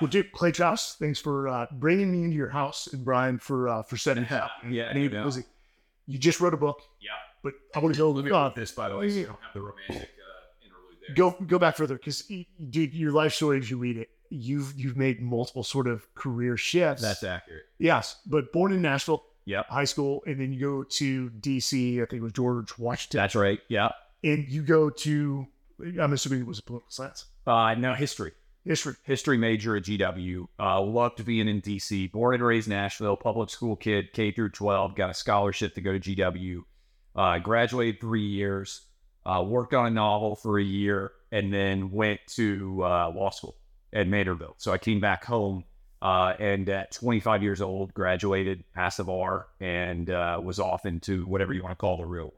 Well, dude, Clay Travis, thanks for uh, bringing me into your house and Brian for uh, for setting it up. Yeah, And you know. you just wrote a book, Yeah. but I want to go Let me uh, this, by the way, so you don't have the romantic uh, interlude there. go go back further because dude, your life story as you read it, you've you've made multiple sort of career shifts. That's accurate. yes, but born in Nashville, Yep. high school, and then you go to DC. I think it was George Washington, That's right. Yeah. and you go to. I'm assuming it was a political science Uh, no, history. History. History major at GW. Uh, loved being in DC. Born and raised Nashville, public school kid, K through 12. Got a scholarship to go to GW. Uh, graduated three years. Uh, worked on a novel for a year, and then went to uh, law school at Vanderbilt. So I came back home, uh, and at 25 years old, graduated, passed the bar, and uh, was off into whatever you want to call the real world.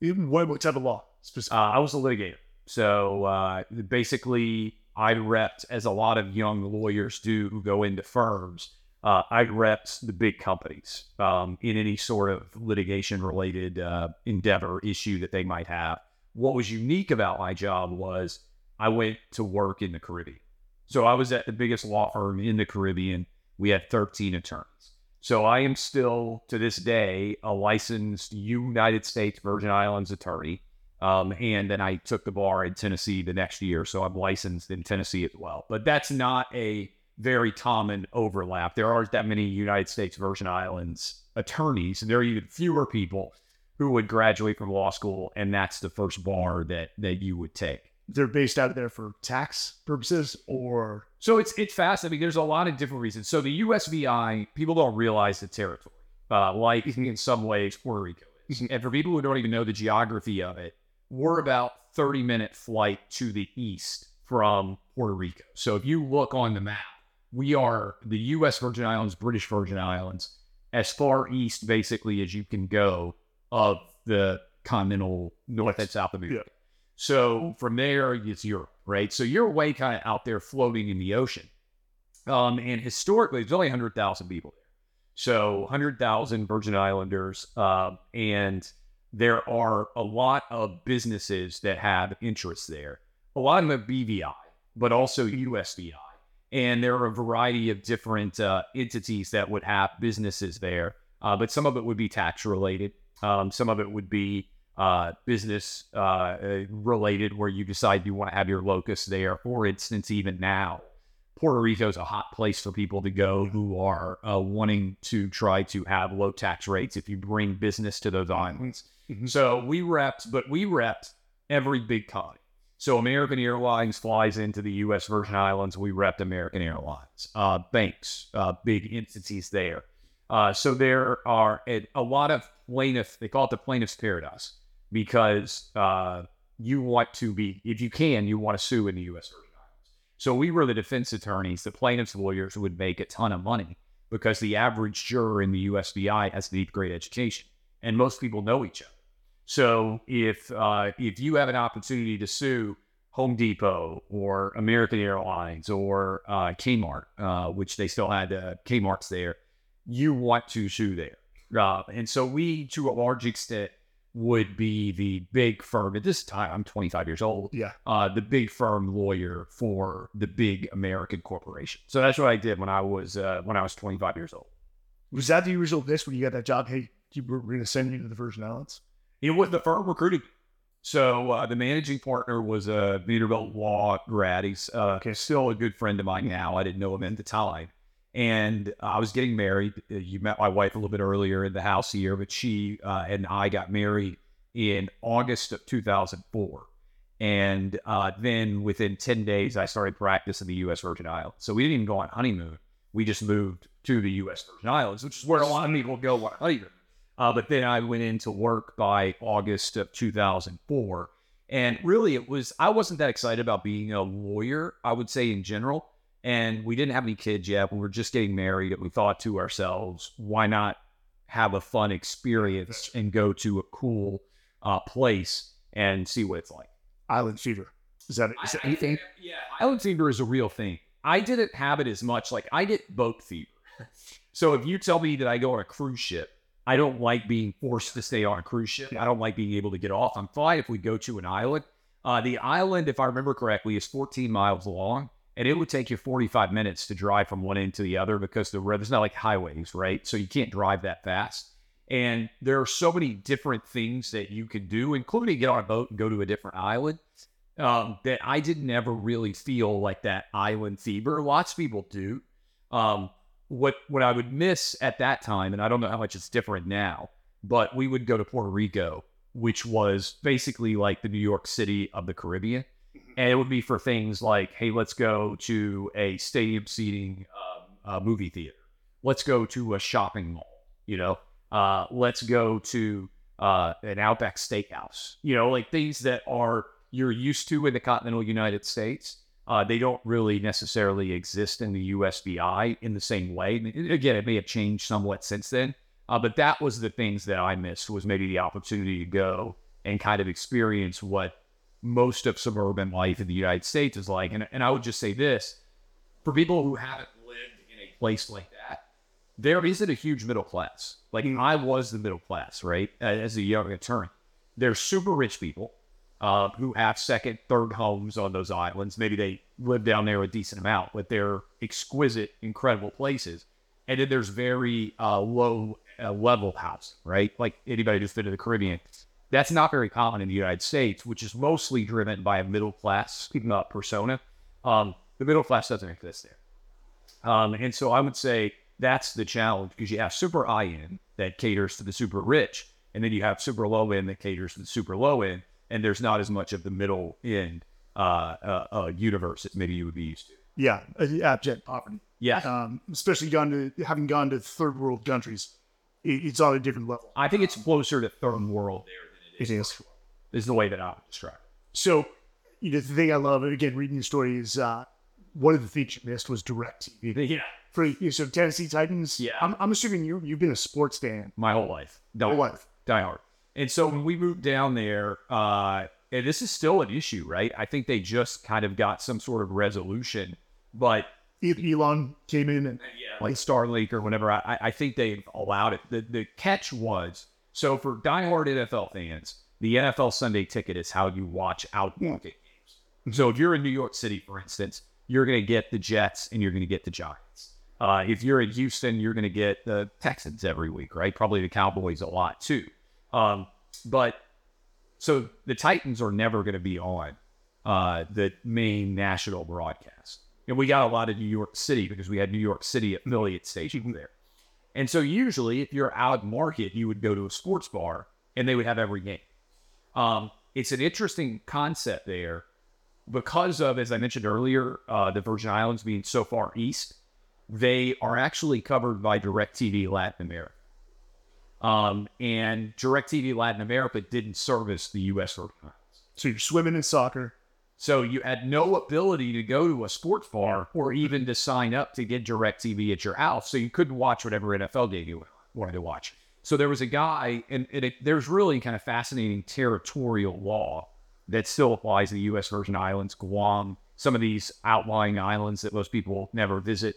Even what, type of law? Uh, I was a litigator. So uh, basically, I repped, as a lot of young lawyers do who go into firms, uh, I repped the big companies um, in any sort of litigation related uh, endeavor issue that they might have. What was unique about my job was I went to work in the Caribbean. So I was at the biggest law firm in the Caribbean. We had 13 attorneys. So I am still, to this day, a licensed United States Virgin Islands attorney. Um, and then I took the bar in Tennessee the next year. So I'm licensed in Tennessee as well. But that's not a very common overlap. There aren't that many United States Virgin Islands attorneys, and there are even fewer people who would graduate from law school, and that's the first bar that that you would take. They're based out of there for tax purposes, or So it's it's fascinating. There's a lot of different reasons. So the USVI, people don't realize the territory, uh, like in some ways Puerto Rico is. And for people who don't even know the geography of it, we're about 30 minute flight to the east from Puerto Rico. So if you look on the map, we are the U.S. Virgin Islands, British Virgin Islands, as far east basically as you can go of the continental North and South America. So from there, it's Europe, right? So you're way kind of out there floating in the ocean. Um, and historically, there's only 100,000 people there. So 100,000 Virgin Islanders. Um, and there are a lot of businesses that have interests there. A lot of them have BVI, but also USVI. And there are a variety of different uh, entities that would have businesses there. Uh, but some of it would be tax related. Um, some of it would be uh, business uh, uh, related, where you decide you want to have your locus there. For instance, even now, Puerto Rico is a hot place for people to go who are uh, wanting to try to have low tax rates if you bring business to those islands. Mhm. So we repped, but we repped every big company. So American Airlines flies into the U.S. Virgin Islands. We repped American Airlines. Uh, banks, uh, big entities there. Uh, so there are a, a lot of plaintiff. They call it the plaintiff's paradise because uh, you want to be, if you can, you want to sue in the U.S. Virgin Islands. So we were the defense attorneys. The plaintiff's lawyers would make a ton of money because the average juror in the USVI has a deep grade education, and most people know each other. So if uh, if you have an opportunity to sue Home Depot or American Airlines or uh, Kmart, uh, which they still had uh, Kmart's there, you want to sue there. Uh, and so we, to a large extent, would be the big firm. At this time, I'm 25 years old. yeah, Uh, the big firm lawyer for the big American corporation. So that's what I did when I was uh, when I was 25 years old. was that the original list when you got that job? Hey, you were going to send you to the Virgin Islands. It was the firm recruiting. So uh, the managing partner was a Vanderbilt law grad. He's uh, still a good friend of mine now. I didn't know him at the time. And I was getting married. Uh, You met my wife a little bit earlier in the house here, but she uh, and I got married in August of 2004. And uh, then within 10 days, I started practice in the U.S. Virgin Islands. So we didn't even go on honeymoon. We just moved to the U.S. Virgin Islands, which is where a lot of people go on honeymoon. Uh, but then I went into work by August of 2004. And really, it was, I wasn't that excited about being a lawyer, I would say in general. And we didn't have any kids yet. We were just getting married. And we thought to ourselves, why not have a fun experience and go to a cool uh, place and see what it's like? Island fever. Is that, is that think, yeah, island fever is a real thing. I didn't have it as much. Like I get boat fever. so if you tell me that I go on a cruise ship, I don't like being forced to stay on a cruise ship. I don't like being able to get off. I'm fine if we go to an island. Uh, the island, if I remember correctly, is 14 miles long and it would take you 45 minutes to drive from one end to the other because the road, there's not like highways, right? So you can't drive that fast. And there are so many different things that you can do, including get on a boat and go to a different island, um, that I didn't ever really feel like that island fever. Lots of people do. Um, what what I would miss at that time, and I don't know how much it's different now, but we would go to Puerto Rico, which was basically like the New York City of the Caribbean and it would be for things like, hey, let's go to a stadium seating um, uh, movie theater. Let's go to a shopping mall. You know, uh, let's go to uh, an Outback Steakhouse. You know, like things that are you're used to in the continental United States. Uh, they don't really necessarily exist in the USVI in the same way. Again, it may have changed somewhat since then, uh, but that was the things that I missed was maybe the opportunity to go and kind of experience what most of suburban life in the United States is like. And, and I would just say this for people who haven't lived in a place like that, there isn't a huge middle class. Like I was the middle class, right? As a young attorney. There's super rich people uh, who have second, third homes on those islands. Maybe they live down there a decent amount, but they're exquisite, incredible places. And then there's very uh, low uh, level housing, right? Like anybody who's been to the Caribbean that's not very common in the United States, which is mostly driven by a middle class uh, persona. Um, the middle class doesn't exist there. Um, and so I would say that's the challenge because you have super high end that caters to the super rich, and then you have super low end that caters to the super low end, and there's not as much of the middle end uh, uh, uh universe that maybe you would be used to. Yeah, abject poverty. Yeah, um, especially gone to having gone to third world countries, it's on a different level. I think it's closer to third world there it is. Is the way that I would describe it. So, you know, the thing I love, again, reading the story is uh, one of the things you missed was DirecTV. Yeah. For you, so Tennessee Titans. Yeah. I'm, I'm assuming you you've been a sports fan my whole life. Whole life. Die hard. And so when we moved down there, uh, and this is still an issue, right? I think they just kind of got some sort of resolution, but Elon came in and yeah, like Starlink or whatever. I, I think they've allowed it. The the catch was so for diehard NFL fans, the NFL Sunday ticket is how you watch out market games. So if you're in New York City, for instance, you're going to get the Jets and you're going to get the Giants. Uh, if you're in Houston, you're going to get the Texans every week, right? Probably the Cowboys a lot too. Um, but so the Titans are never going to be on uh, the main national broadcast. And we got a lot of New York City because we had New York City affiliate stations there. And so usually, if you're out market, you would go to a sports bar and they would have every game. Um, it's an interesting concept there because of, as I mentioned earlier, uh, the Virgin Islands being so far east. They are actually covered by DirecTV Latin America. Um, and DirecTV Latin America didn't service the U.S. Virgin Islands. So you're swimming in soccer. So you had no ability to go to a sports bar or even to sign up to get DirecTV at your house. So you couldn't watch whatever NFL game you wanted to watch. So there was a guy, and, and it, there's really kind of fascinating territorial law that still applies to the U.S. Virgin Islands, Guam, some of these outlying islands that most people never visit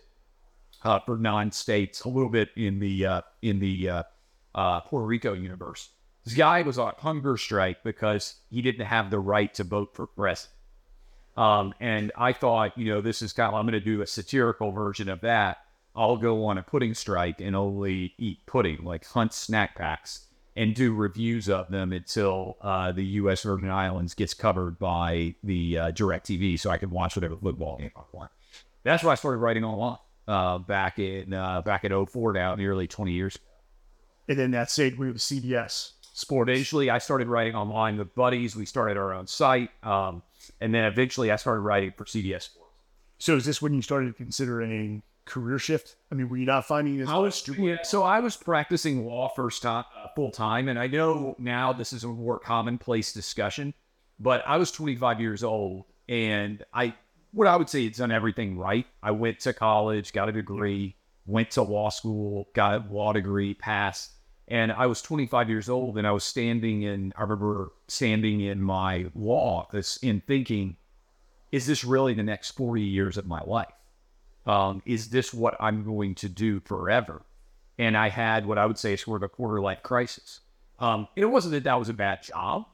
uh, for non-states. A little bit in the uh, in the uh, uh Puerto Rico universe. This guy was on hunger strike because he didn't have the right to vote for president. Um, and I thought, you know, this is kind of, I'm going to do a satirical version of that. I'll go on a pudding strike and only eat pudding, like hunt snack packs and do reviews of them until uh, the U.S. Virgin Islands gets covered by the uh, DirecTV so I can watch whatever football game I want. That's why I started writing online uh, back in uh, back in 04 now, nearly 20 years ago. And then that stayed with CBS Sports. Eventually, I started writing online with buddies. We started our own site. Um, and then eventually I started writing for CBS Sports. So is this when you started considering career shift? I mean, were you not finding this? I was, yeah, so I was practicing law first time, uh, full time, and I know now this is a more commonplace discussion, but I was 25 years old, and I, what I would say, it's done everything right. I went to college, got a degree, went to law school, got a law degree, passed, and I was 25 years old and I was standing in, I remember standing in my law office and thinking, is this really the next 40 years of my life? Um, is this what I'm going to do forever? And I had what I would say is sort of a quarter life crisis. Um, it wasn't that that was a bad job.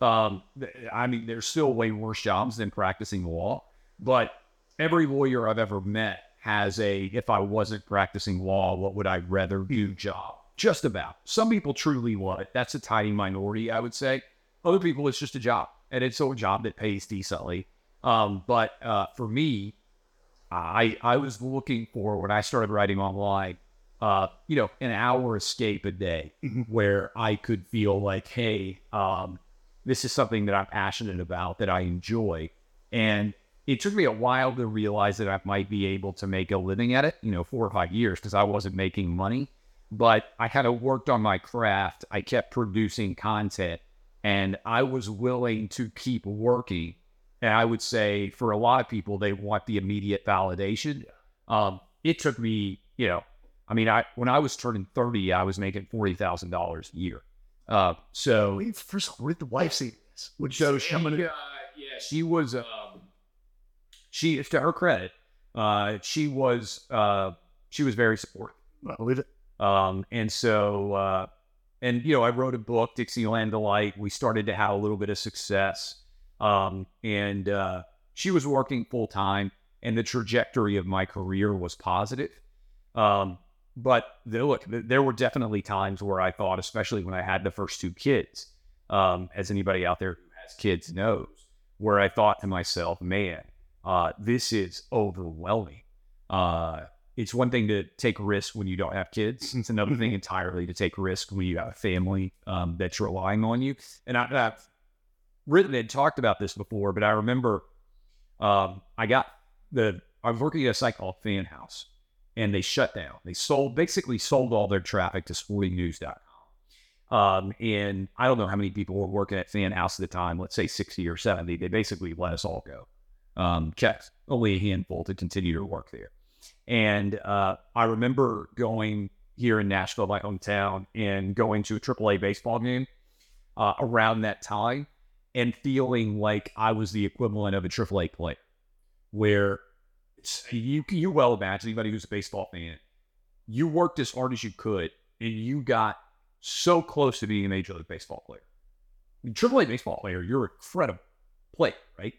Um, I mean, there's still way worse jobs than practicing law, but every lawyer I've ever met has a if I wasn't practicing law, what would I rather do job? Just about. Some people truly want it. That's a tiny minority, I would say. Other people, it's just a job, and it's a job that pays decently. Um, but uh, for me, I I was looking for when I started writing online, uh, you know, an hour escape a day where I could feel like, hey, um, this is something that I'm passionate about, that I enjoy, and it took me a while to realize that I might be able to make a living at it. You know, four or five years because I wasn't making money, but I kind of worked on my craft. I kept producing content, and I was willing to keep working and I would say for a lot of people, they want the immediate validation. Um, it took me, you know, I mean, I when I was turning 30, I was making forty thousand dollars a year. Uh, so Wait, first, where did the wife see this? Which so she, gonna- uh, yeah, she was. Um, she, to her credit, uh, she was. Uh, she was very supportive. Believe it. Um, and so, uh, and you know, I wrote a book, Dixieland Delight. We started to have a little bit of success. Um, and uh, she was working full time, and the trajectory of my career was positive. Um, but the, look, th- there were definitely times where I thought, especially when I had the first two kids, um, as anybody out there who has kids knows, where I thought to myself, man, uh, this is overwhelming. Uh, it's one thing to take risk when you don't have kids. It's another thing entirely to take risk when you have a family um, that's relying on you. And I, I've written and talked about this before, but I remember um, I got the I was working at a site called Fan House, and they shut down. They sold basically sold all their traffic to SportingNews.com. Um, and I don't know how many people were working at Fan House at the time. Let's say sixty or seventy. They basically let us all go. Um, kept only a handful to continue to work there. And uh, I remember going here in Nashville, my hometown, and going to a AAA baseball game uh, around that time and feeling like I was the equivalent of a AAA player, where you you well imagine anybody who's a baseball fan, you worked as hard as you could, and you got so close to being a major league baseball player. AAA baseball player, you're incredible player, right?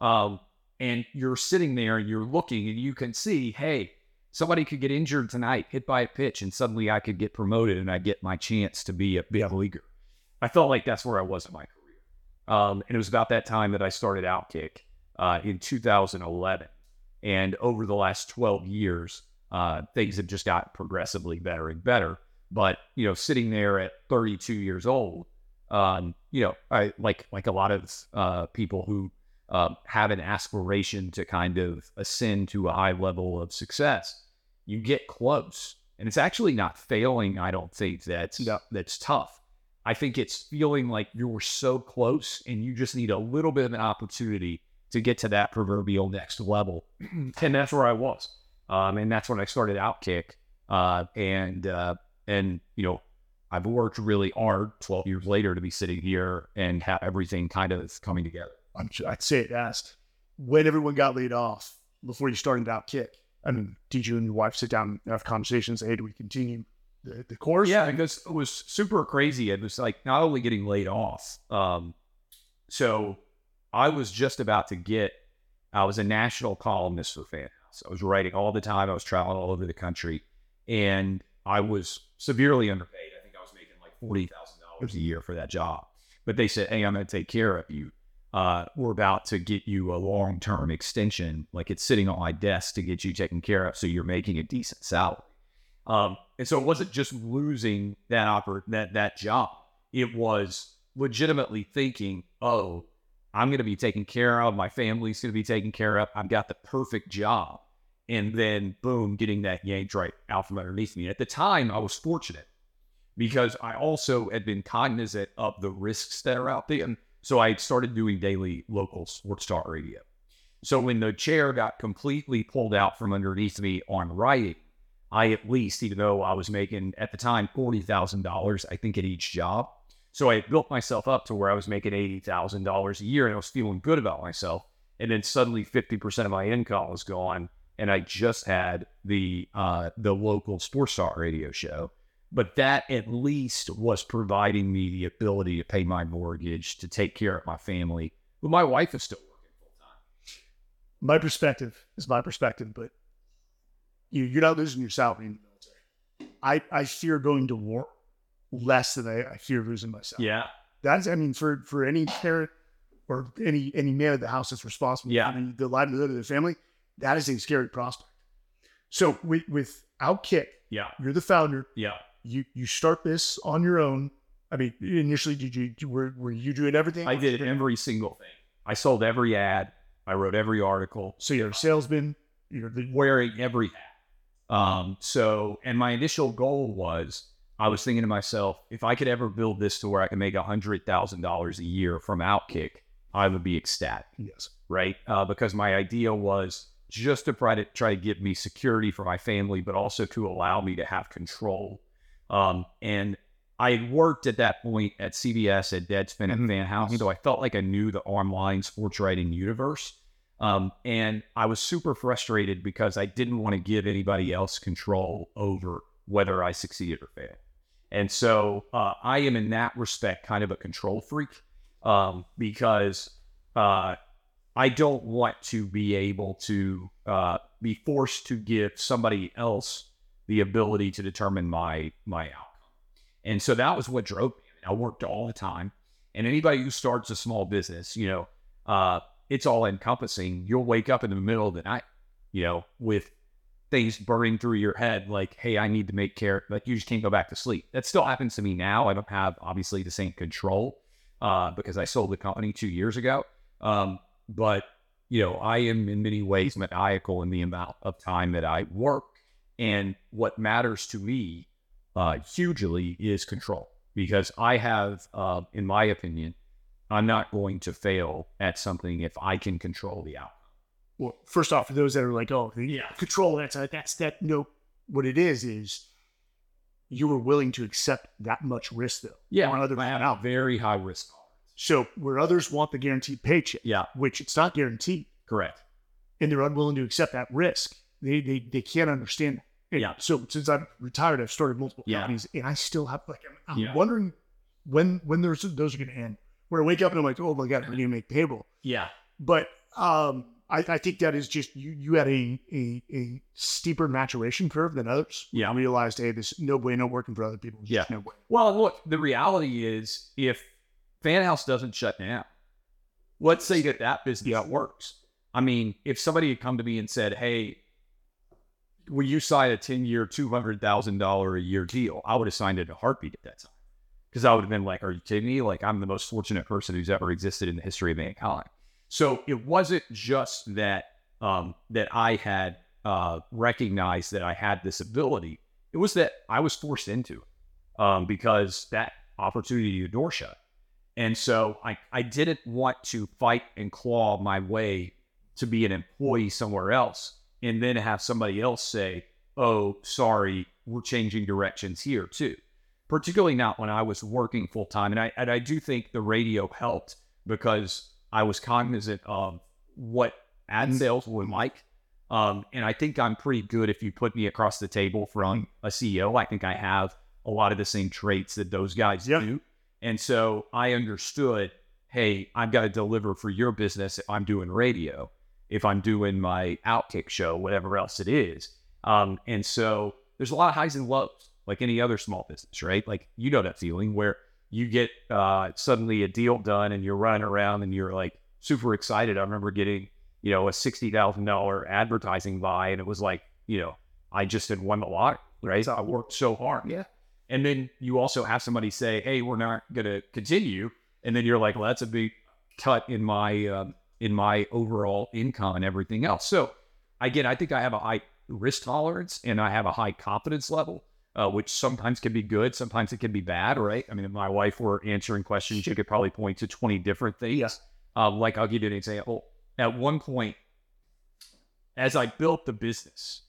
Um, and you're sitting there and you're looking and you can see, hey, somebody could get injured tonight, hit by a pitch, and suddenly I could get promoted and I get my chance to be a big leaguer. I felt like that's where I was in my career. Um, and it was about that time that I started Outkick uh, in 2011. And over the last 12 years, uh, things have just got progressively better and better. But you know, sitting there at 32 years old, um, you know, I like like a lot of uh, people who um, have an aspiration to kind of ascend to a high level of success. You get close, and it's actually not failing. I don't think that's No. that's tough. I think it's feeling like you're so close, and you just need a little bit of an opportunity to get to that proverbial next level. and that's where I was, um, and that's when I started Outkick, uh, and uh, and you know. I've worked really hard 12 years later to be sitting here and have everything kind of coming together. I'm, I'd say it asked when everyone got laid off before you started Outkick. I mean, did you and your wife sit down and have conversations? Hey, do we continue the, the course? Yeah, because it was super crazy. It was like not only getting laid off. Um, so I was just about to get. I was a national columnist for Fan House. I was writing all the time. I was traveling all over the country, and I was severely underpaid. I think I was making like forty thousand dollars a year for that job. But they said, "Hey, I'm going to take care of you. Uh, we're about to get you a long term extension. Like it's sitting on my desk to get you taken care of, so you're making a decent salary." Um, and so it wasn't just losing that oppor- that that job. It was legitimately thinking, "Oh, I'm going to be taken care of. My family's going to be taken care of. I've got the perfect job." And then, boom, getting that yanked right out from underneath me. At the time, I was fortunate because I also had been cognizant of the risks that are out there. So I started doing daily local sports talk radio. So when the chair got completely pulled out from underneath me on writing, I at least, even though I was making at the time forty thousand dollars, I think at each job. So I built myself up to where I was making eighty thousand dollars a year, and I was feeling good about myself. And then suddenly, fifty percent of my income was gone, and I just had the uh, the local sports talk radio show. But that at least was providing me the ability to pay my mortgage, to take care of my family. But my wife is still working full time. my perspective is my perspective, but you, you're not losing your salary in the military. I, I fear going to war less than I, I fear losing myself. Yeah. That's, I mean, for, for any parent or any, any man of the house that's responsible Yeah. for the- the livelihood of the family, that is a scary prospect. So with, with Outkick, Yeah. you're the founder, Yeah. You, you start this on your own. I mean, initially, did you, were, were you doing everything? I did every single thing. I sold every ad. I wrote every article. So you're a salesman, you're the, wearing every hat. Um, so, and my initial goal was I was thinking to myself, if I could ever build this to where I can make a hundred thousand dollars a year from Outkick, I would be ecstatic, yes. right? Uh, because my idea was just to try to try to give me security for my family, but also to allow me to have control. Um, and I had worked at that point at CBS at Deadspin and Fan House, so I felt like I knew the online sports writing universe. Um, and I was super frustrated because I didn't want to give anybody else control over whether I succeeded or failed. And so uh, I am in that respect kind of a control freak um, because uh, I don't want to be able to uh, be forced to give somebody else the ability to determine my my outcome. And so that was what drove me. I worked all the time. And anybody who starts a small business, you know, uh, it's all encompassing. You'll wake up in the middle of the night, you know, with things burning through your head like, hey, I need to make care. Like you just can't go back to sleep. That still happens to me now. I don't have obviously the same control uh, because I sold the company two years ago. Um, but you know, I am in many ways maniacal in the amount of time that I work. And what matters to me uh, hugely is control because I have, uh, in my opinion, I'm not going to fail at something if I can control the outcome. Well, first off, for those that are like, oh, Yeah. control, that's uh, that's that. No, what it is is you were willing to accept that much risk, though. Yeah. On other I have out. very high risk. So where others want the guaranteed paycheck, Yeah, which it's not guaranteed, correct. and they're unwilling to accept that risk, they they, they can't understand. it. Yeah. So since I'm retired, I've started multiple Yeah. companies, and I still have like I'm, I'm Yeah. wondering when when those those are going to end. Where I wake up and I'm like, oh my god, I need to make payroll. Yeah, but um, I, I think that is just you. You had a, a a steeper maturation curve than others. Yeah. I realized, hey, this no bueno working for other people. Yeah. no way. Well, look, the reality is if Fan House doesn't shut down, let's say that that business Yeah. works. I mean, if somebody had come to me and said, hey, will you sign a 10 year, $200,000 a year deal? I would have signed it in a heartbeat at that time. Because I would have been like, are you kidding me? Like, I'm the most fortunate person who's ever existed in the history of mankind. So it wasn't just that um, that I had uh, recognized that I had this ability. It was that I was forced into it um, because that opportunity door shut. And so I, I didn't want to fight and claw my way to be an employee somewhere else and then have somebody else say, oh, sorry, we're changing directions here too. Particularly not when I was working full time. And I, and I do think the radio helped because I was cognizant of what ad sales were like. Um, and I think I'm pretty good if you put me across the table from a CEO. I think I have a lot of the same traits that those guys Yeah. do. And so I understood, hey, I've got to deliver for your business if I'm doing radio, if I'm doing my outkick show, whatever else it is. Um, and so there's a lot of highs and lows, like any other small business, right? Like you know that feeling where you get uh, suddenly a deal done and you're running around and you're like super excited. I remember getting, you know, a sixty thousand dollar advertising buy, and it was like, you know, I just had won the lot, right? So I worked so hard. Yeah. And then you also have somebody say, "Hey, we're not going to continue," and then you're like, "Well, that's a big cut in my um, in my overall income and everything else." So, again, I think I have a high risk tolerance and I have a high confidence level, uh, which sometimes can be good, sometimes it can be bad, right? I mean, if my wife were answering questions, she could probably point to twenty different things. Yeah. Um, like I'll give you an example. At one point, as I built the business,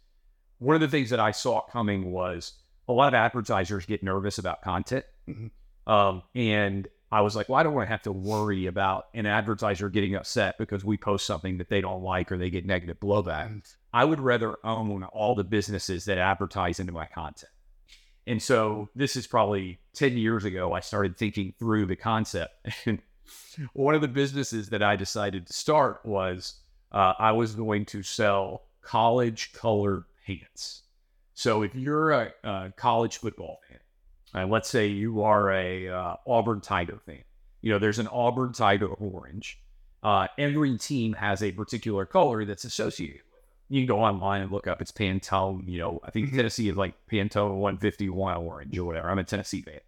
one of the things that I saw coming was a lot of advertisers get nervous about content. Mhm. Um, and I was like, well, I don't want to have to worry about an advertiser getting upset because we post something that they don't like or they get negative blowback. I would rather own all the businesses that advertise into my content. And so this is probably 10 years ago, I started thinking through the concept. And one of the businesses that I decided to start was uh, I was going to sell college colored pants. So if you're a, a college football fan, and let's say you are a uh, Auburn Tiger fan, you know there's an Auburn Tiger orange. Uh, every team has a particular color that's associated with it. You can go online and look up. It's Pantone. You know, I think Mhm. Tennessee is like Pantone 151 orange or whatever. I'm a Tennessee fan.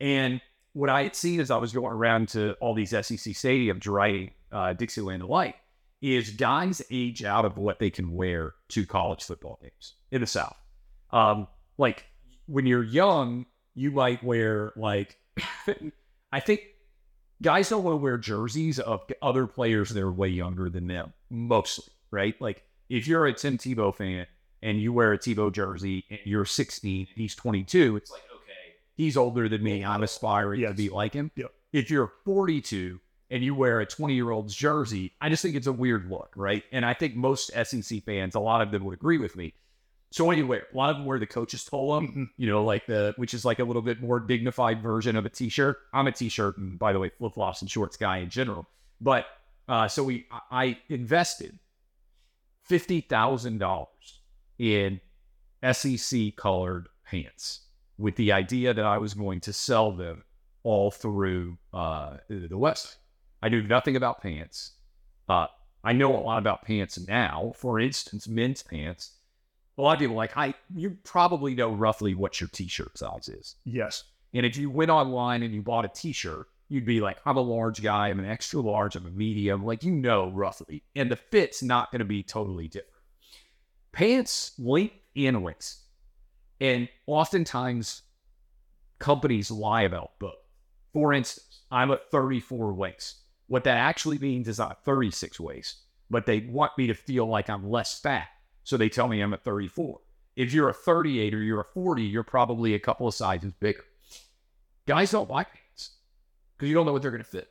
And what I had seen as I was going around to all these SEC stadiums writing uh, Dixieland Delight is guys age out of what they can wear to college football games in the South. Um, like when you're young, you might wear like, I think guys don't want to wear jerseys of other players that are way younger than them, mostly, right? Like if you're a Tim Tebow fan and you wear a Tebow jersey and you're 16, he's 22, it's like, okay, he's older than me. I'm aspiring to be like him. Yep. If you're 42 and you wear a 20 year old's jersey, I just think it's a weird look, right? And I think most SEC fans, a lot of them would agree with me. So what do you wear? A lot of them wear the coach's polo, Mhm. you know, like the which is like a little bit more dignified version of a t-shirt. I'm a t-shirt and by the way, flip flops and shorts guy in general. But uh, so we I- I invested fifty thousand dollars in SEC colored pants with the idea that I was going to sell them all through uh, the West. I knew nothing about pants. Uh, I know a lot about pants now. For instance, men's pants. A lot of people like I. You probably know roughly what your t-shirt size is. Yes. And if you went online and you bought a t-shirt, you'd be like, I'm a large guy, I'm an extra large, I'm a medium. Like you know roughly. And the fit's not going to be totally different. Pants, length, and waist. And oftentimes companies lie about both. For instance, I'm a 34 waist. What that actually means is I'm a 36 waist, but they want me to feel like I'm less fat. So they tell me I'm a 34. If you're a 38 or you're a 40, you're probably a couple of sizes bigger. Guys don't buy pants because you don't know what they're going to fit.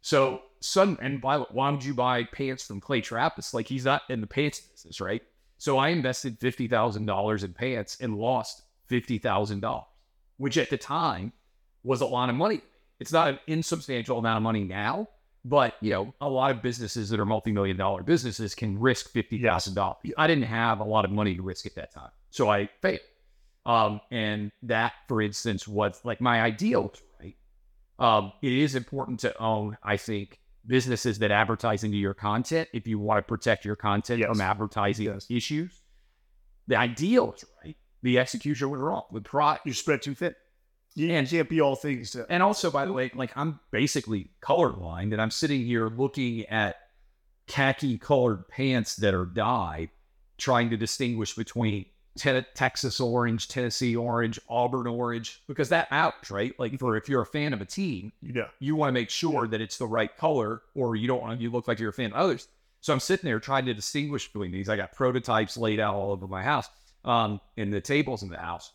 So, sudden and way, why would you buy pants from Clay Travis? Like he's not in the pants business, right? So I invested fifty thousand dollars in pants and lost fifty thousand dollars, which at the time was a lot of money. It's not an insubstantial amount of money now, but you know, a lot of businesses that are multi-million dollar businesses can risk fifty thousand dollars. I didn't have a lot of money to risk at that time, so I failed. Um, and that, for instance, was like my ideal, right? Um, it is important to own, I think, businesses that advertise into your content if you want to protect your content Yes. from advertising Yes. issues. The ideal is right. The execution was wrong. The product You spread too thin. You can't be all things to and also, by the way, like I'm basically colorblind, and I'm sitting here looking at khaki colored pants that are dyed, trying to distinguish between te- Texas orange, Tennessee orange, Auburn orange, because that matters, right? Like, for if you're a fan of a team, you know. you want to make sure that it's the right color, or you don't want you look like you're a fan of others. So I'm sitting there trying to distinguish between these. I got prototypes laid out all over my house, um, and the tables in the house.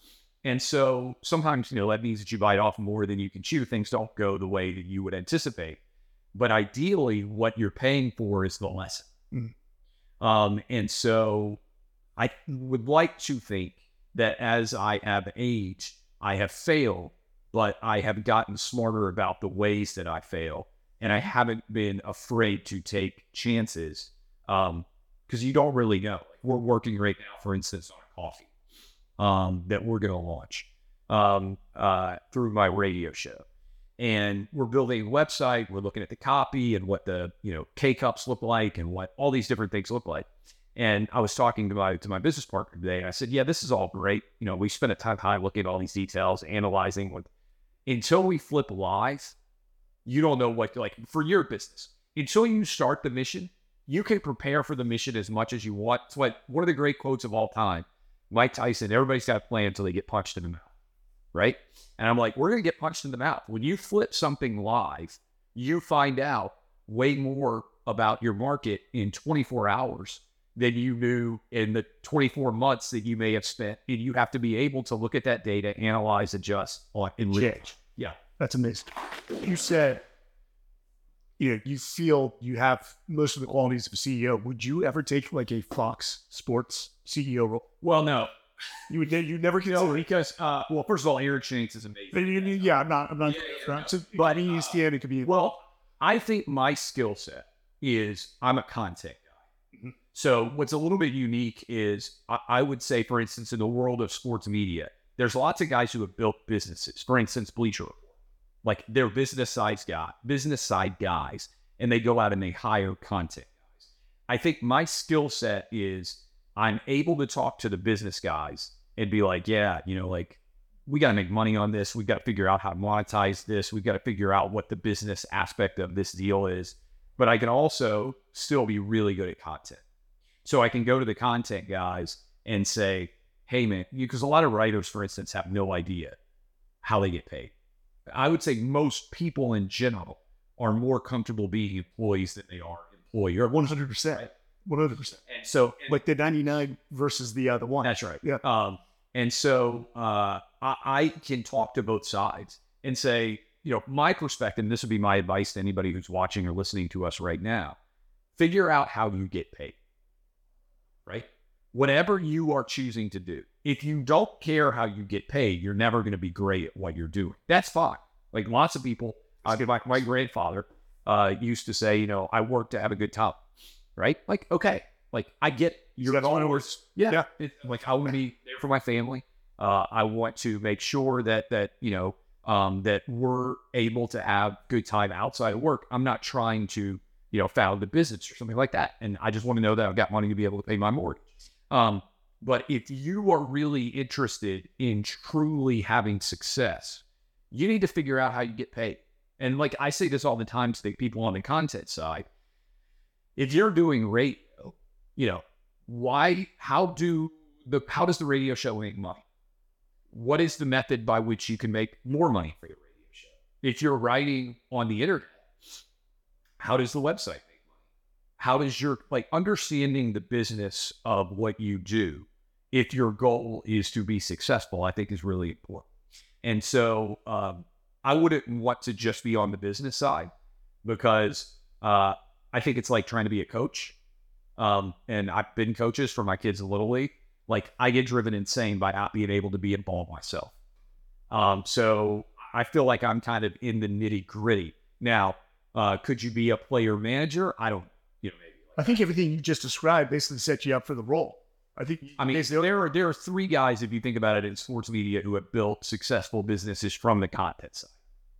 And so sometimes, you know, that means that you bite off more than you can chew. Things don't go the way that you would anticipate. But ideally, what you're paying for is the lesson. Mm. Um, and so I would like to think that as I have aged, I have failed, but I have gotten smarter about the ways that I fail. And I haven't been afraid to take chances because you don't really know. We're working right now, for instance, on coffee um, that we're going to launch um, uh, through my radio show. And we're building a website. We're looking at the copy and what the you know K cups look like and what all these different things look like. And I was talking to my to my business partner today, and I said, "Yeah, this is all great. You know, we spent a ton of time looking at all these details, analyzing what until we flip live, you don't know what like for your business. Until you start the mission, you can prepare for the mission as much as you want. It's what one of the great quotes of all time. Mike Tyson, everybody's got a plan until they get punched in the mouth. Right? And I'm like, we're gonna get punched in the mouth. When you flip something live, you find out way more about your market in 24 hours than you knew in the 24 months that you may have spent. And you have to be able to look at that data, analyze, adjust, and Change. Yeah. That's amazing. You said, you know, you feel you have most of the qualities of a CEO. Would you ever take like a Fox Sports CEO role? Well, no, You would. You never No, consider. because uh, well, first of all, Eric Shanks is amazing. you- you- Yeah, I'm not. I'm not. Yeah, yeah, so, but ESPN, it could be. Well, I think my skill set is I'm a content guy. Mhm. So what's a little bit unique is I, I would say, for instance, in the world of sports media, there's lots of guys who have built businesses. For instance, Bleacher Report, like they're business side guy, business side guys, and they go out and they hire content guys. I think my skill set is I'm able to talk to the business guys and be like, yeah, you know, like we got to make money on this. We got to figure out how to monetize this. We got to figure out what the business aspect of this deal is. But I can also still be really good at content. So I can go to the content guys and say, hey, man, because a lot of writers, for instance, have no idea how they get paid. I would say most people in general are more comfortable being employees than they are employer. One hundred percent. One hundred percent. And so, Like the ninety nine versus the other one. That's right. Yeah. Um, and so uh, I, I can talk to both sides and say, you know, my perspective, and this would be my advice to anybody who's watching or listening to us right now figure out how you get paid, right? Whatever you are choosing to do, if you don't care how you get paid, you're never going to be great at what you're doing. That's fine. Like lots of people, I my, my grandfather uh, used to say, you know, I work to have a good time, right? Like, okay, like I get your it goals. Yeah, Yeah. It, like I want to be there for my family. Uh, I want to make sure that that you know um, that we're able to have good time outside of work. I'm not trying to you know found a business or something like that, and I just want to know that I've got money to be able to pay my mortgage. Um, but if you are really interested in truly having success, you need to figure out how you get paid. And like I say this all the time to the people on the content side, if you're doing radio, you know, why how do the how does the radio show make money? What is the method by which you can make more money for your radio show? If you're writing on the internet, how does the website? How does your like understanding the business of what you do if your goal is to be successful, I think is really important. And so um, I wouldn't want to just be on the business side because uh, I think it's like trying to be a coach. Um, and I've been coaches for my kids in Little League. Like I get driven insane by not being able to be involved myself. Um, so I feel like I'm kind of in the nitty gritty. Now, uh, could you be a player manager? I don't. I think everything you just described basically set you up for the role. I think. I mean, basically- there are there are three guys, if you think about it, in sports media who have built successful businesses from the content side,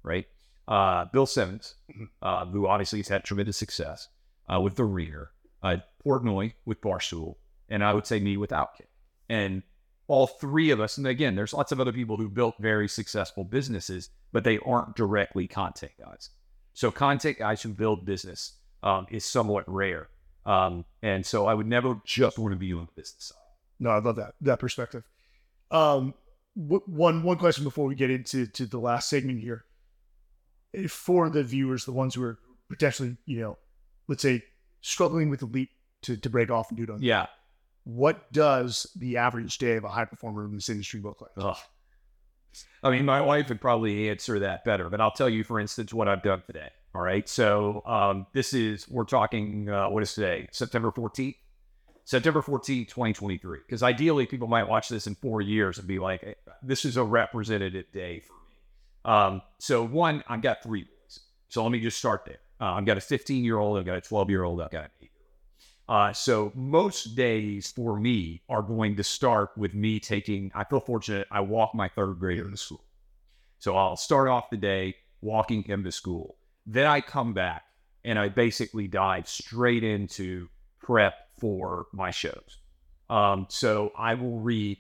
right? Uh, Bill Simmons, Mhm. uh, who obviously has had tremendous success uh, with the Ringer, uh, Portnoy with Barstool, and I would say me with Outkick. And all three of us, and again, there's lots of other people who built very successful businesses, but they aren't directly content guys. So content guys who build business um, is somewhat rare. Um, and so I would never just want to be on the business side. No, I love that that perspective. Um, w- one one question before we get into to the last segment here, If for the viewers, the ones who are potentially, you know, let's say struggling with the leap to, to break off and do it on. Yeah. What does the average day of a high performer in this industry look like? Ugh. I mean, my wife would probably answer that better, but I'll tell you, for instance, what I've done today. All right. So um, this is, we're talking, uh, what is today? September 14th? September 14th, 2023. Because ideally, people might watch this in four years and be like, "Hey, this is a representative day for me. Um, so, one, I've got three boys. So let me just start there. Uh, I've got a 15 year old, I've got a 12 year old, I've got an 8 year old. Uh, so most days for me are going to start with me taking, I feel fortunate, I walk my third grader to school. So I'll start off the day walking him to school. Then I come back and I basically dive straight into prep for my shows. Um, so I will read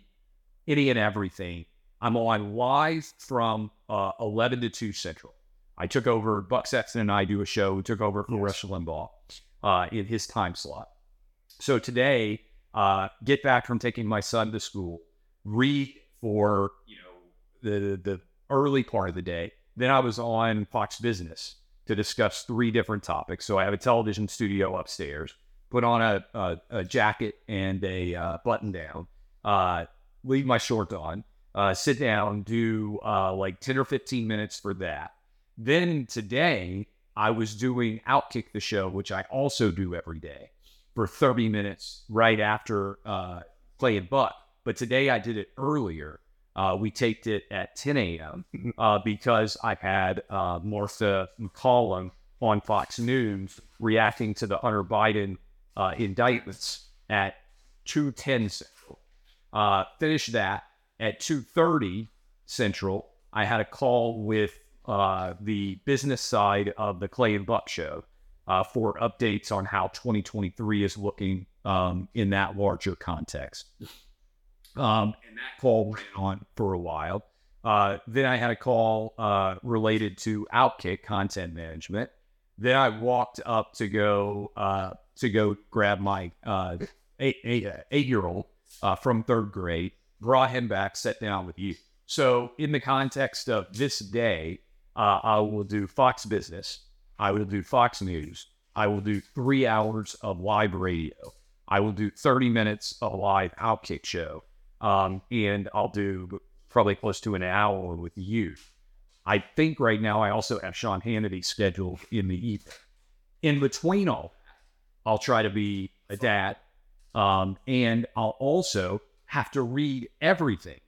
any and everything. I'm on live from uh, 11 to 2 Central. I took over, Buck Sexton and I do a show. We took over for Yes. Rush Limbaugh uh, in his time slot. So today, uh, get back from taking my son to school, read for you know the the early part of the day. Then I was on Fox Business to discuss three different topics. So I have a television studio upstairs. Put on a a, a jacket and a uh, button down. Uh, leave my shorts on. Uh, sit down, do uh, like ten or fifteen minutes for that. Then today I was doing Outkick the show, which I also do every day for 30 minutes right after uh, Clay and Buck. But today I did it earlier. Uh, we taped it at 10 a.m. Uh, because I had uh, Martha MacCallum on Fox News reacting to the Hunter Biden uh, indictments at 2:10 Central. Uh, finished that at 2:30 Central. I had a call with uh, the business side of the Clay and Buck show for updates on how 2023 is looking um, in that larger context. Um, and that call ran on for a while. Uh, then I had a call uh, related to Outkick content management. Then I walked up to go uh, to go grab my uh, eight, eight, eight year old uh, from third grade, brought him back, sat down with you. So, in the context of this day, uh, I will do Fox Business, I will do Fox News, I will do three hours of live radio, I will do 30 minutes of live Outkick show, um, and I'll do probably close to an hour with you. I think right now I also have Sean Hannity scheduled in the evening. In between all, I'll try to be a dad, um, and I'll also have to read everything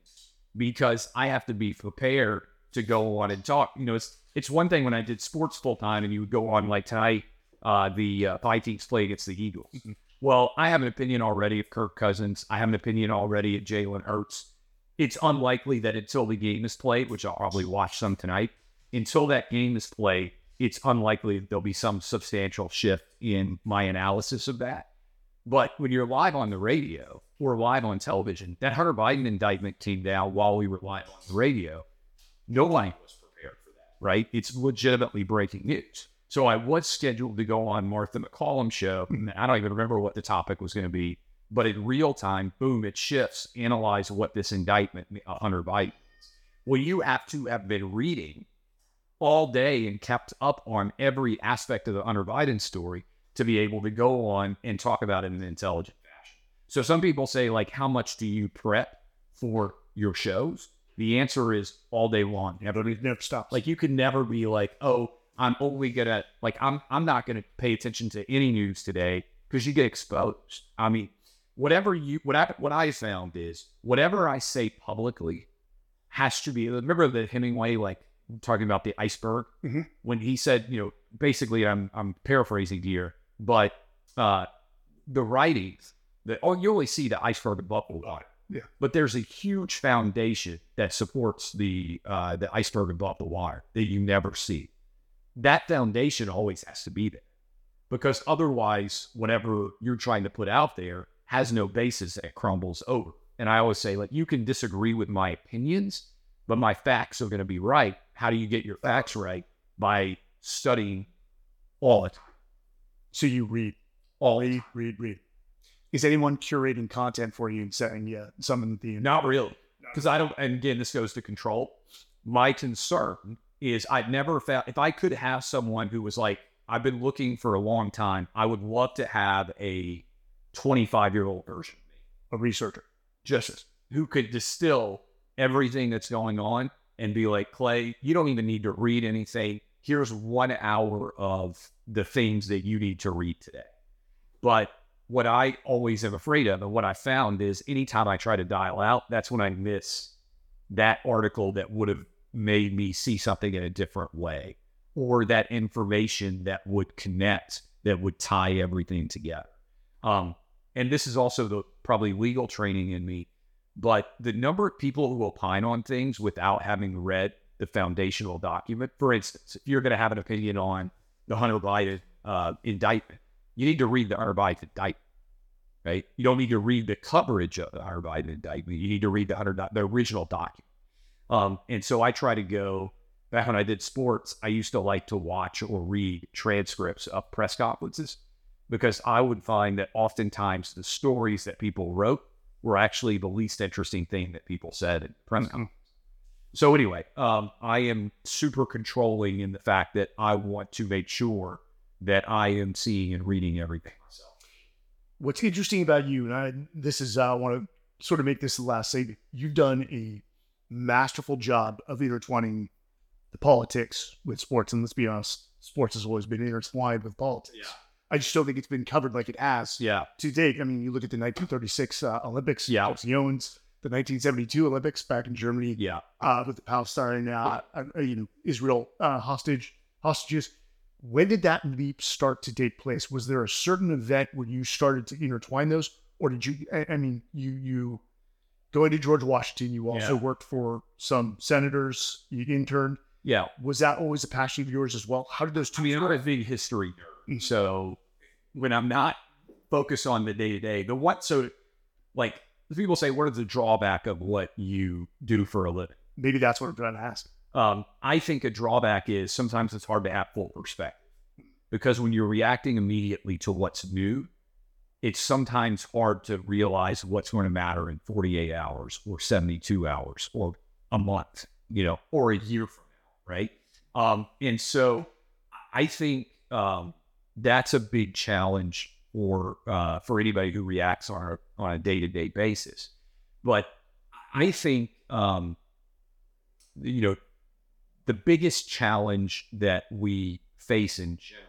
because I have to be prepared to go on and talk. You know, it's it's one thing when I did sports full time and you would go on like tonight, uh, the uh, Vikings play against the Eagles. Well, I have an opinion already of Kirk Cousins. I have an opinion already of Jalen Hurts. It's unlikely that until the game is played, which I'll probably watch some tonight, until that game is played, it's unlikely there'll be some substantial shift in my analysis of that. But when you're live on the radio or live on television, that Hunter Biden indictment came down while we were live on the radio. No Nobody was prepared for that, right? It's legitimately breaking news. So I was scheduled to go on Martha MacCallum's show. Hmm. I don't even remember what the topic was going to be, but in real time, boom, it shifts. Analyze what this indictment, Hunter Biden. Well, you have to have been reading all day and kept up on every aspect of the Hunter Biden story to be able to go on and talk about it in an intelligent fashion. So some people say, like, how much do you prep for your shows? The answer is all day long. You never never stops. like you could never be like, oh, I'm only gonna like I'm I'm not gonna pay attention to any news today because you get exposed. I mean, whatever you what I what I found is whatever I say publicly has to be remember the Hemingway like talking about the iceberg Mhm. when he said, you know, basically I'm I'm paraphrasing here, but uh the writings that oh you only see the iceberg above the water. Yeah. But there's a huge foundation that supports the uh the iceberg above the water that you never see. That foundation always has to be there. Because otherwise, whatever you're trying to put out there has no basis and it crumbles over. And I always say, like, you can disagree with my opinions, but my facts are going to be right. How do you get your facts right? By studying all the time. so you read, All read, read, read. Is anyone curating content for you and saying, yeah, something that the Not really. Because I don't, and again, this goes to control. My concern is I've never found, if I could have someone who was like, I've been looking for a long time, I would love to have a 25 year old version of me, a researcher? just who could distill everything that's going on and be like, Clay, you don't even need to read anything. Here's one hour of the things that you need to read today. But what I always am afraid of, and what I found is anytime I try to dial out, that's when I miss that article that would have made me see something in a different way, or that information that would connect, that would tie everything together. Um, and this is also the probably legal training in me, but the number of people who opine on things without having read the foundational document. For instance, if you're going to have an opinion on the Hunter Biden uh, indictment, you need to read the Hunter Biden indictment, right? You don't need to read the coverage of the Hunter Biden indictment. You need to read the Hunter the original document. Um, and so I try to go back when I did sports. I used to like to watch or read transcripts of press conferences because I would find that oftentimes the stories that people wrote were actually the least interesting thing that people said in press conference. So anyway, um, I am super controlling in the fact that I want to make sure that I am seeing and reading everything myself. What's interesting about you, and I, this is, uh, I want to sort of make this the last statement. You've done a masterful job of intertwining the politics with sports. And let's be honest, sports has always been intertwined with politics. Yeah. I just don't think it's been covered like it has Yeah. to date. I mean, you look at the 1936 uh, Olympics, Yeah. Alex Jones, the 1972 Olympics back in Germany, Yeah. uh, with the Palestine, uh, uh, you know, Israel uh, hostage hostages. When did that leap start to take place? Was there a certain event where you started to intertwine those, or did you? I, I mean, you you going to George Washington. You also Yeah. worked for some senators. You interned. Yeah. Was that always a passion of yours as well? How did those I two? mean, I'm a big history nerd. So when I'm not focused on the day to day, the what, so like people say, what is the drawback of what you do for a living? Maybe that's what I'm trying to ask. Um, I think a drawback is sometimes it's hard to have full perspective because when you're reacting immediately to what's new, it's sometimes hard to realize what's going to matter in 48 hours or 72 hours or a month, you know, or a year from now, right? Um, and so I think um, that's a big challenge for uh, for anybody who reacts on on a day to day basis. But I think um, you know the biggest challenge that we face in general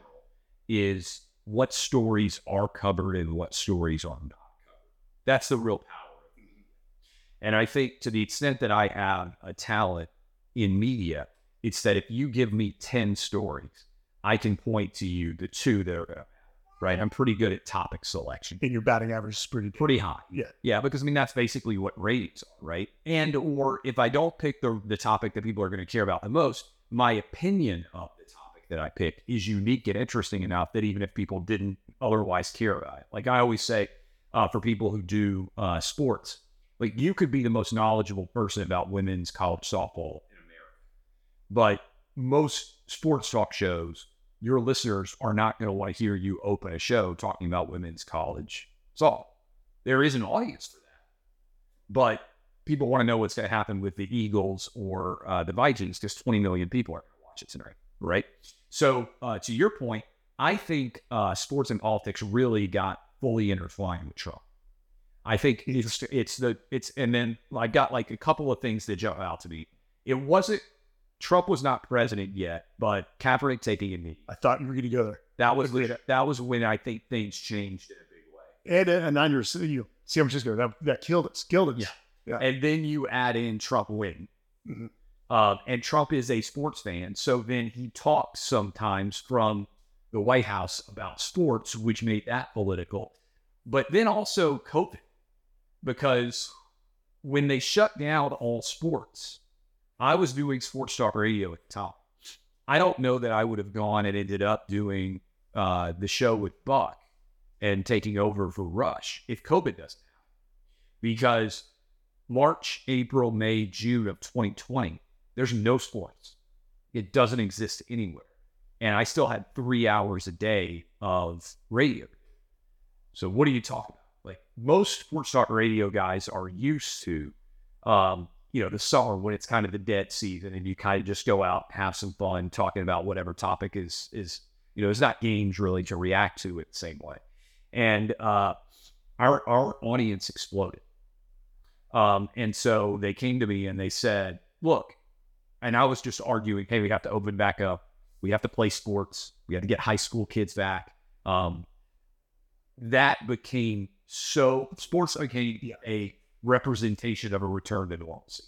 is what stories are covered and what stories are not covered. That's the real power of media. And I think to the extent that I have a talent in media, it's that if you give me 10 stories, I can point to you the two that are going to matter, right? I'm pretty good at topic selection And your batting average is pretty. pretty high. Yeah. Yeah, because I mean that's basically what ratings are, right? And or if I don't pick the the topic that people are going to care about the most, my opinion of the topic that I picked is unique and interesting enough that even if people didn't otherwise care about it, like I always say, uh, for people who do uh, sports, like you could be the most knowledgeable person about women's college softball in America, but most sports talk shows, your listeners are not going to want to hear you open a show talking about women's college softball there is an audience for that. But people want to know what's going to happen with the Eagles or uh, the Vikings because 20 million people are going to watch it tonight, right? So, uh, to your point, I think uh, sports and politics really got fully intertwined with Trump. I think it's it's the it's and then I got like a couple of things that jump out to me. It wasn't Trump was not president yet, but Kaepernick taking a knee. I thought you were going to go there. That was that was when I think things changed in a big way. And a, a nine-year, you know, San Francisco that that killed us, killed us. Yeah. Yeah. And then you add in Trump win. Mhm. Um, and Trump is a sports fan. So then he talks sometimes from the White House about sports, which made that political. But then also COVID, because when they shut down all sports, I was doing sports talk radio at the time. I don't know that I would have gone and ended up doing uh, the show with Buck and taking over for Rush if COVID doesn't happen. Because March, April, May, June of 2020, there's no sports. It doesn't exist anywhere. And I still had three hours a day of radio. So what are you talking about? Like most sports talk radio guys are used to, um, you know, the summer when it's kind of the dead season and you kind of just go out, have some fun talking about whatever topic is, is, you know, it's not games really to react to it the same way. And, uh, our, our audience exploded. Um, and so they came to me and they said, look, and I was just arguing, hey, we have to open back up. We have to play sports. We have to get high school kids back. Um, that became so sports became a representation of a return to normalcy.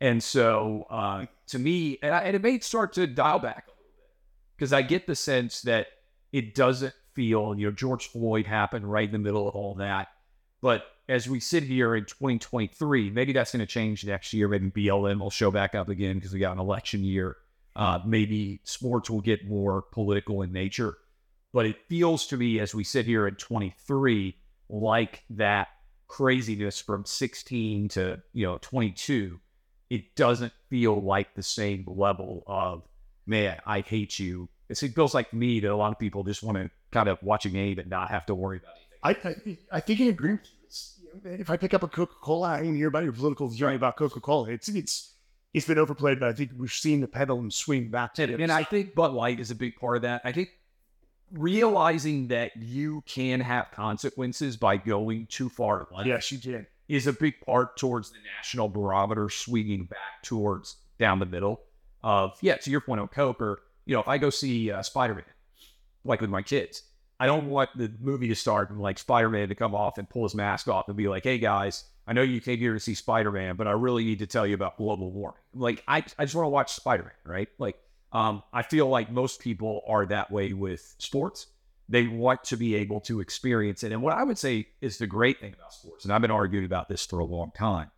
And so uh, to me, and, I, and it may start to dial back a little bit because I get the sense that it doesn't feel, you know, George Floyd happened right in the middle of all that. But as we sit here in 2023, maybe that's going to change next year. Maybe BLM will show back up again because we got an election year. Uh, maybe sports will get more political in nature. But it feels to me as we sit here in 23 like that craziness from 16 to you know 22 it doesn't feel like the same level of man i hate you It's- it feels like me that a lot of people just want to kind of watch a game and not have to worry about anything I, I I think I agree with you. It's, you know, if I pick up a Coca Cola, I want to hear about your political view about Coca Cola. It's it's it's been overplayed, but I think we've seen the pendulum swing back to And, and I think Bud Light is a big part of that. I think realizing that you can have consequences by going too far left yes, you did. is a big part towards the national barometer swinging back towards down the middle of yeah to your point on coke or you know if i go see uh, spider-man like with my kids i don't want the movie to start and like spider-man to come off and pull his mask off and be like hey guys i know you came here to see spider-man but i really need to tell you about global warming like i, I just want to watch spider-man right like Um, I feel like most people are that way with sports. They want to be able to experience it. And what I would say is the great thing about sports, and I've been arguing about this for a long time,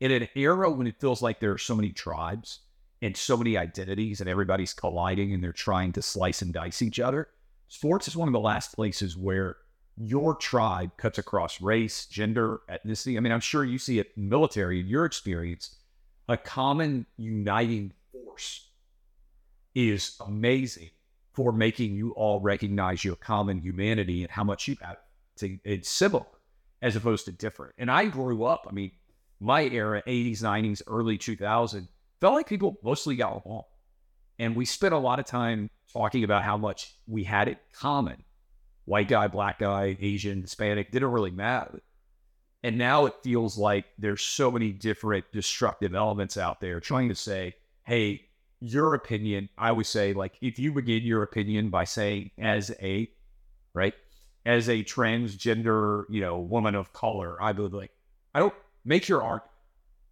in an era when it feels like there are so many tribes and so many identities and everybody's colliding and they're trying to slice and dice each other, sports is one of the last places where your tribe cuts across race, gender, ethnicity. I mean, I'm sure you see it in military in your experience. A common uniting force is amazing for making you all recognize your common humanity and how much you have. It's, it's similar as opposed to different. And I grew up, I mean, my era, 80s, 90s, early 2000, felt like people mostly got along. And we spent a lot of time talking about how much we had it common. White guy, black guy, Asian, Hispanic, didn't really matter. And now it feels like there's so many different destructive elements out there trying to say, hey, your opinion, I always say, like, if you begin your opinion by saying as a, right, as a transgender, you know, woman of color, I would like, I don't make your argument,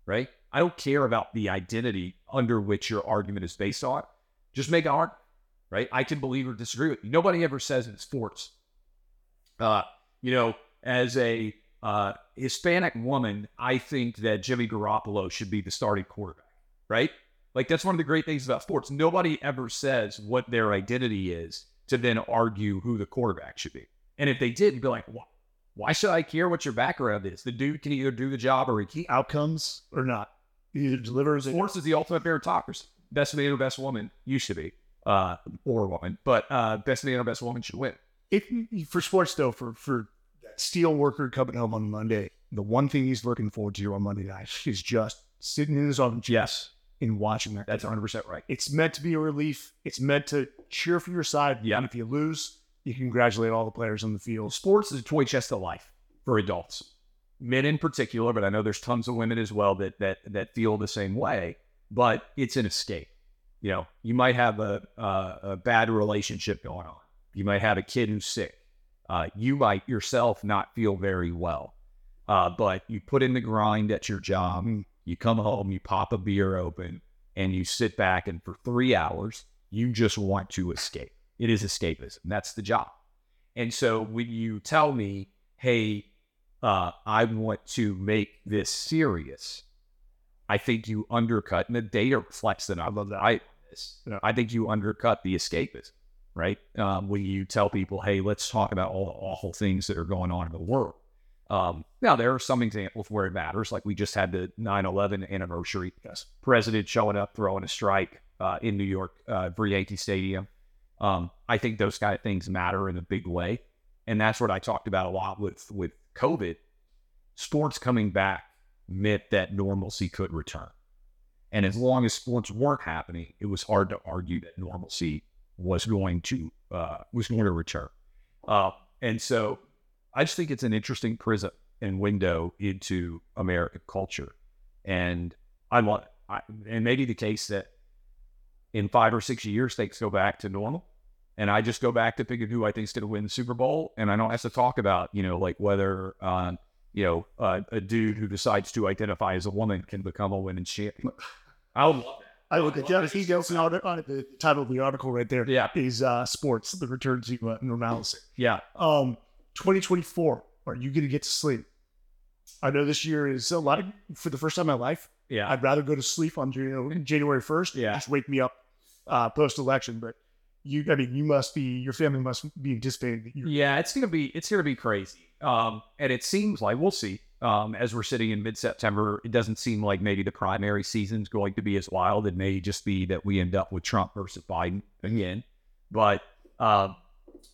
right? I don't care about the identity under which your argument is based on. Just make an argument, right? I can believe or disagree with you. Nobody ever says in sports, uh, you know, as a uh, Hispanic woman, I think that Jimmy Garoppolo should be the starting quarterback, right? Like that's one of the great things about sports. Nobody ever says what their identity is to then argue who the quarterback should be. And if they did, you'd be like, why, why should I care what your background is? The dude can either do the job or he can't. Outcomes or not. He delivers it. Sports is the ultimate meritocracy. Best man or best woman used to be, uh, or woman, but uh, best man or best woman should win. If for sports though, for for that steel worker coming home on Monday, the one thing he's looking forward to on Monday night is just sitting in his office Yes, and watching that. that's 100 percent right. It's meant to be a relief. It's meant to cheer for your side. Yeah. And if you lose, you congratulate all the players on the field. sports is a toy chest of life for adults, men in particular, but I know there's tons of women as well that that that feel the same way. But it's an escape. You know, you might have a a, a bad relationship going on. You might have a kid who's sick. Uh, you might yourself not feel very well. Uh, but you put in the grind at your job. You come home, you pop a beer open, and you sit back, and for three hours, you just want to escape. It is escapism. That's the job. And so when you tell me, hey, uh, I want to make this serious, I think you undercut, and the data reflects that. I love that. I. Yeah. I think you undercut the escapism, right? Um, when you tell people, hey, let's talk about all the awful things that are going on in the world. Um, now, there are some examples where it matters, like we just had the 9 11 anniversary. Yes. President showing up, throwing a strike uh, in New York uh, for Yankee Stadium. Um, I think those kind of things matter in a big way. And that's what I talked about a lot with, with COVID. Sports coming back meant that normalcy could return. And as long as sports weren't happening, it was hard to argue that normalcy was going to uh, was going to return. Uh, and so I just think it's an interesting prism and window into American culture. And I it. I, and maybe the case that in five or six years things go back to normal. And I just go back to picking who I think is going to win the Super Bowl. And I don't have to talk about, you know, like whether, uh, you know, uh, a dude who decides to identify as a woman can become a women's champion. I would love that. I look at Jeff. He goes on it. On it, the title of the article right there Yeah. is uh, "Sports: The Return to uh, Normalcy." Yeah. Um, 2024. Are you going to get to sleep? I know this year is a lot. For the first time in my life, Yeah. I'd rather go to sleep on Jan- January 1st. Yeah. Just wake me up uh, post election. But you, I mean, you must be. Your family must be anticipating that you're Yeah, it's gonna be it's gonna be crazy. Um, and it seems like we'll see. Um, as we're sitting in mid September, it doesn't seem like maybe the primary season's going to be as wild. It may just be that we end up with Trump versus Biden again. But um,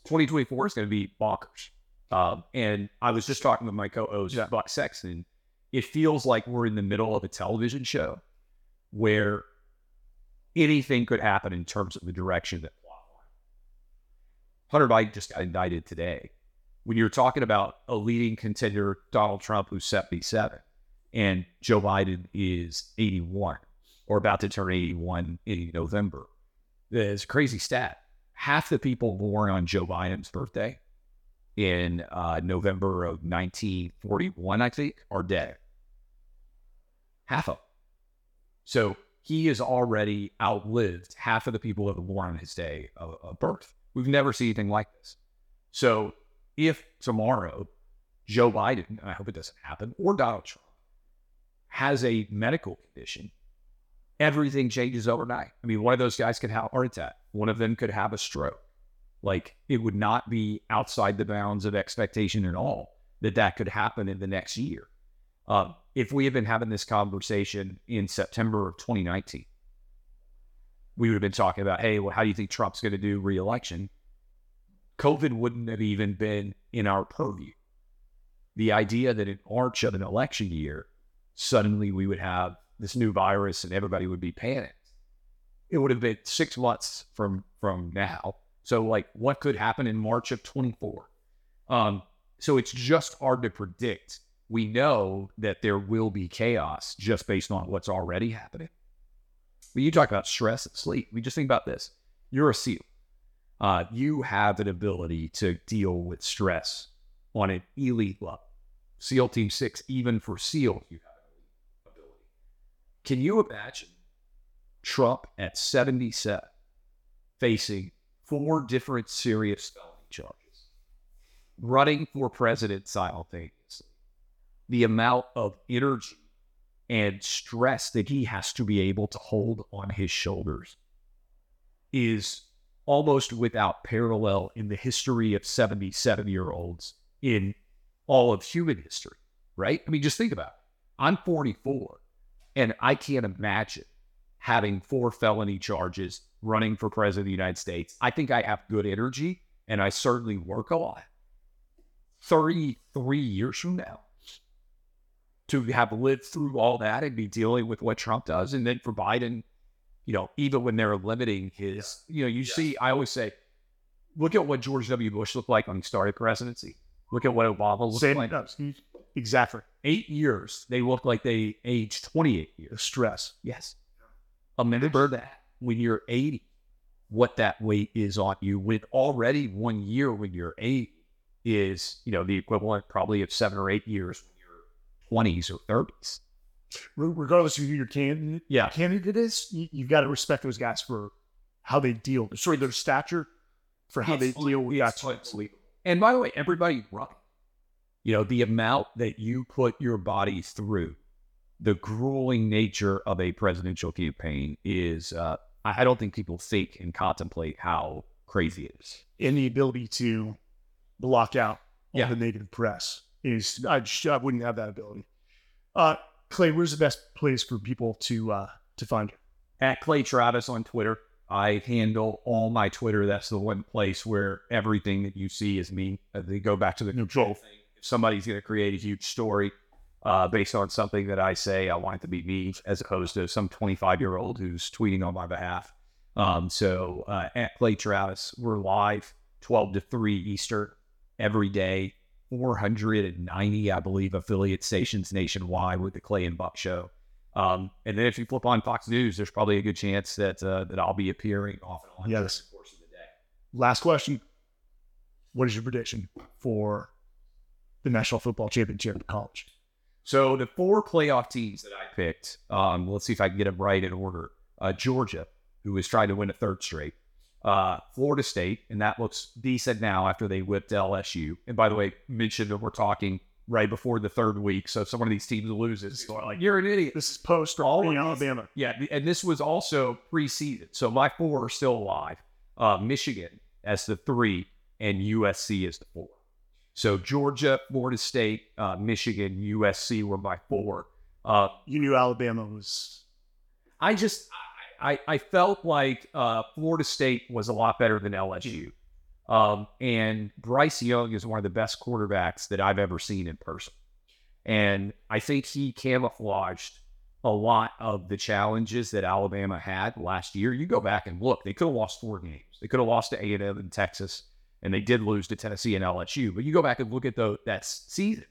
2024 is going to be bonkers. Um, and I was just talking with my co-host Yeah. Buck Sexton. It feels like we're in the middle of a television show where anything could happen in terms of the direction that Hunter Biden just got indicted today. When you're talking about a leading contender, Donald Trump, who's 77, and Joe Biden is 81 or about to turn 81 in November, it's a crazy stat. Half the people born on Joe Biden's birthday in uh, November of 1941, I think, are dead. Half of them. So he has already outlived half of the people that were born on his day of, of birth. We've never seen anything like this. So if tomorrow Joe Biden, I hope it doesn't happen, or Donald Trump has a medical condition, everything changes overnight. I mean, one of those guys could have a heart attack. One of them could have a stroke. Like it would not be outside the bounds of expectation at all that that could happen in the next year. Um, if we had been having this conversation in September of 2019, we would have been talking about, hey, well, how do you think Trump's going to do reelection? COVID wouldn't have even been in our purview. The idea that in March of an election year, suddenly we would have this new virus and everybody would be panicked. It would have been six months from from now. So, like, what could happen in March of 24? Um, so it's just hard to predict. We know that there will be chaos just based on what's already happening. You talk about stress sleep. We just think about this. You're a SEAL. Uh, you have an ability to deal with stress on an elite level. SEAL Team Six, even for SEAL, you have an ability. Can you imagine Trump at 77 facing four different serious felony charges, running for president simultaneously? The amount of energy and stress that he has to be able to hold on his shoulders is almost without parallel in the history of 77 year olds in all of human history, right? I mean, just think about it. I'm 44 and I can't imagine having four felony charges running for president of the United States. I think I have good energy and I certainly work a lot. 33 years from now, to have lived through all that and be dealing with what Trump does. And then for Biden, you know, even when they're limiting his, you know, you see, I always say, look at what George W. Bush looked like when he started presidency. Look at what Obama looked Same, like. exactly. Eight years, they look like they aged 28 The years. stress. Yes. Remember that when you're 80, what that weight is on you with already one year when you're 80 is, you know, the equivalent probably of seven or eight years when 20s or 30s. Regardless of who your candidate, Yeah. candidate is, you, you've got to respect those guys for how they deal. Sorry, their stature for how they It's deal with it's unbelievable. And by the way, everybody running, you know, the amount that you put your body through, the grueling nature of a presidential campaign is, uh, I don't think people think and contemplate how crazy it is. and the ability to block out Yeah. the negative press is I, just, I wouldn't have that ability. Uh, Clay, where's the best place for people to uh, to find you? At Clay Travis on Twitter, I handle all my Twitter. That's the one place where everything that you see is me. Uh, They go back to the control thing. If somebody's going to create a huge story uh, based on something that I say, I want it to be me as opposed to some 25 year old who's tweeting on my behalf. Um, so uh, at Clay Travis, we're live 12 to 3 Eastern every day. 490, I believe, affiliate stations nationwide with the Clay and Buck Show. Um, and then if you flip on Fox News, there's probably a good chance that uh, that I'll be appearing off and on Yes. during the course of the day. Last question. What is your prediction for the National Football Championship in college? So the four playoff teams that I picked, um, let's see if I can get them right in order. Uh, Georgia, who is trying to win a third straight. Uh, Florida State, and that looks decent now after they whipped LSU. And by the way, mentioned that we're talking right before the third week. So if some of these teams loses, you're like, you're an idiot. This is post All of Alabama. Yeah, and this was also preseason. So my four are still alive. Uh, Michigan as the three, and USC as the four. So Georgia, Florida State, uh, Michigan, USC were my four. Uh, You knew Alabama was I just I, I, felt like uh, Florida State was a lot better than LSU. Um, and Bryce Young is one of the best quarterbacks that I've ever seen in person. And I think he camouflaged a lot of the challenges that Alabama had last year. You go back and look; they could have lost four games. They could have lost to A and M and Texas, and they did lose to Tennessee and LSU. But you go back and look at the, that season;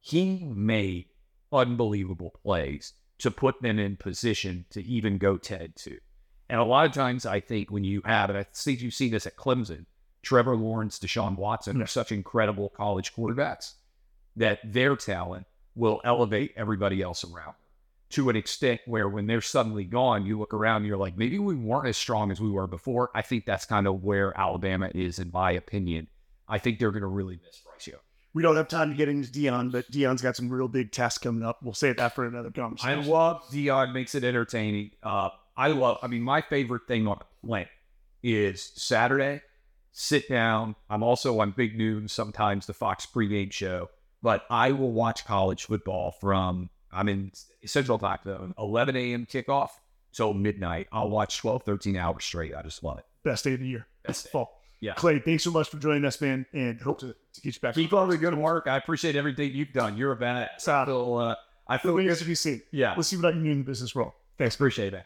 he made unbelievable plays to put them in position to even go 10 2. And a lot of times, I think when you have, and I think you've seen this at Clemson, Trevor Lawrence, Deshaun Watson are such incredible college quarterbacks that their talent will elevate everybody else around. to an extent where when they're suddenly gone, you look around and you're like, maybe we weren't as strong as we were before. I think that's kind of where Alabama is, in my opinion. I think they're going to really miss. We don't have time to get into Deion, but Deion's got some real big tests coming up. We'll save that for another I love Deion, makes it entertaining. Uh, I love, I mean, my favorite thing on the planet is Saturday, sit down. I'm also on Big Noon, sometimes the Fox pregame show, but I will watch college football from, I'm in Central Time Zone, 11 a.m. kickoff till midnight. I'll watch 12, 13 hours straight. I just love it. Best day of the year. Best day. Fall. Yeah. Clay, thanks so much for joining us, man, and hope to, to get you back. Keep up the good work. I appreciate everything you've done. You're a badass. I feel, uh, I feel way good. to be seen. Yeah. We'll see what I can do in the business world. Thanks. Appreciate it.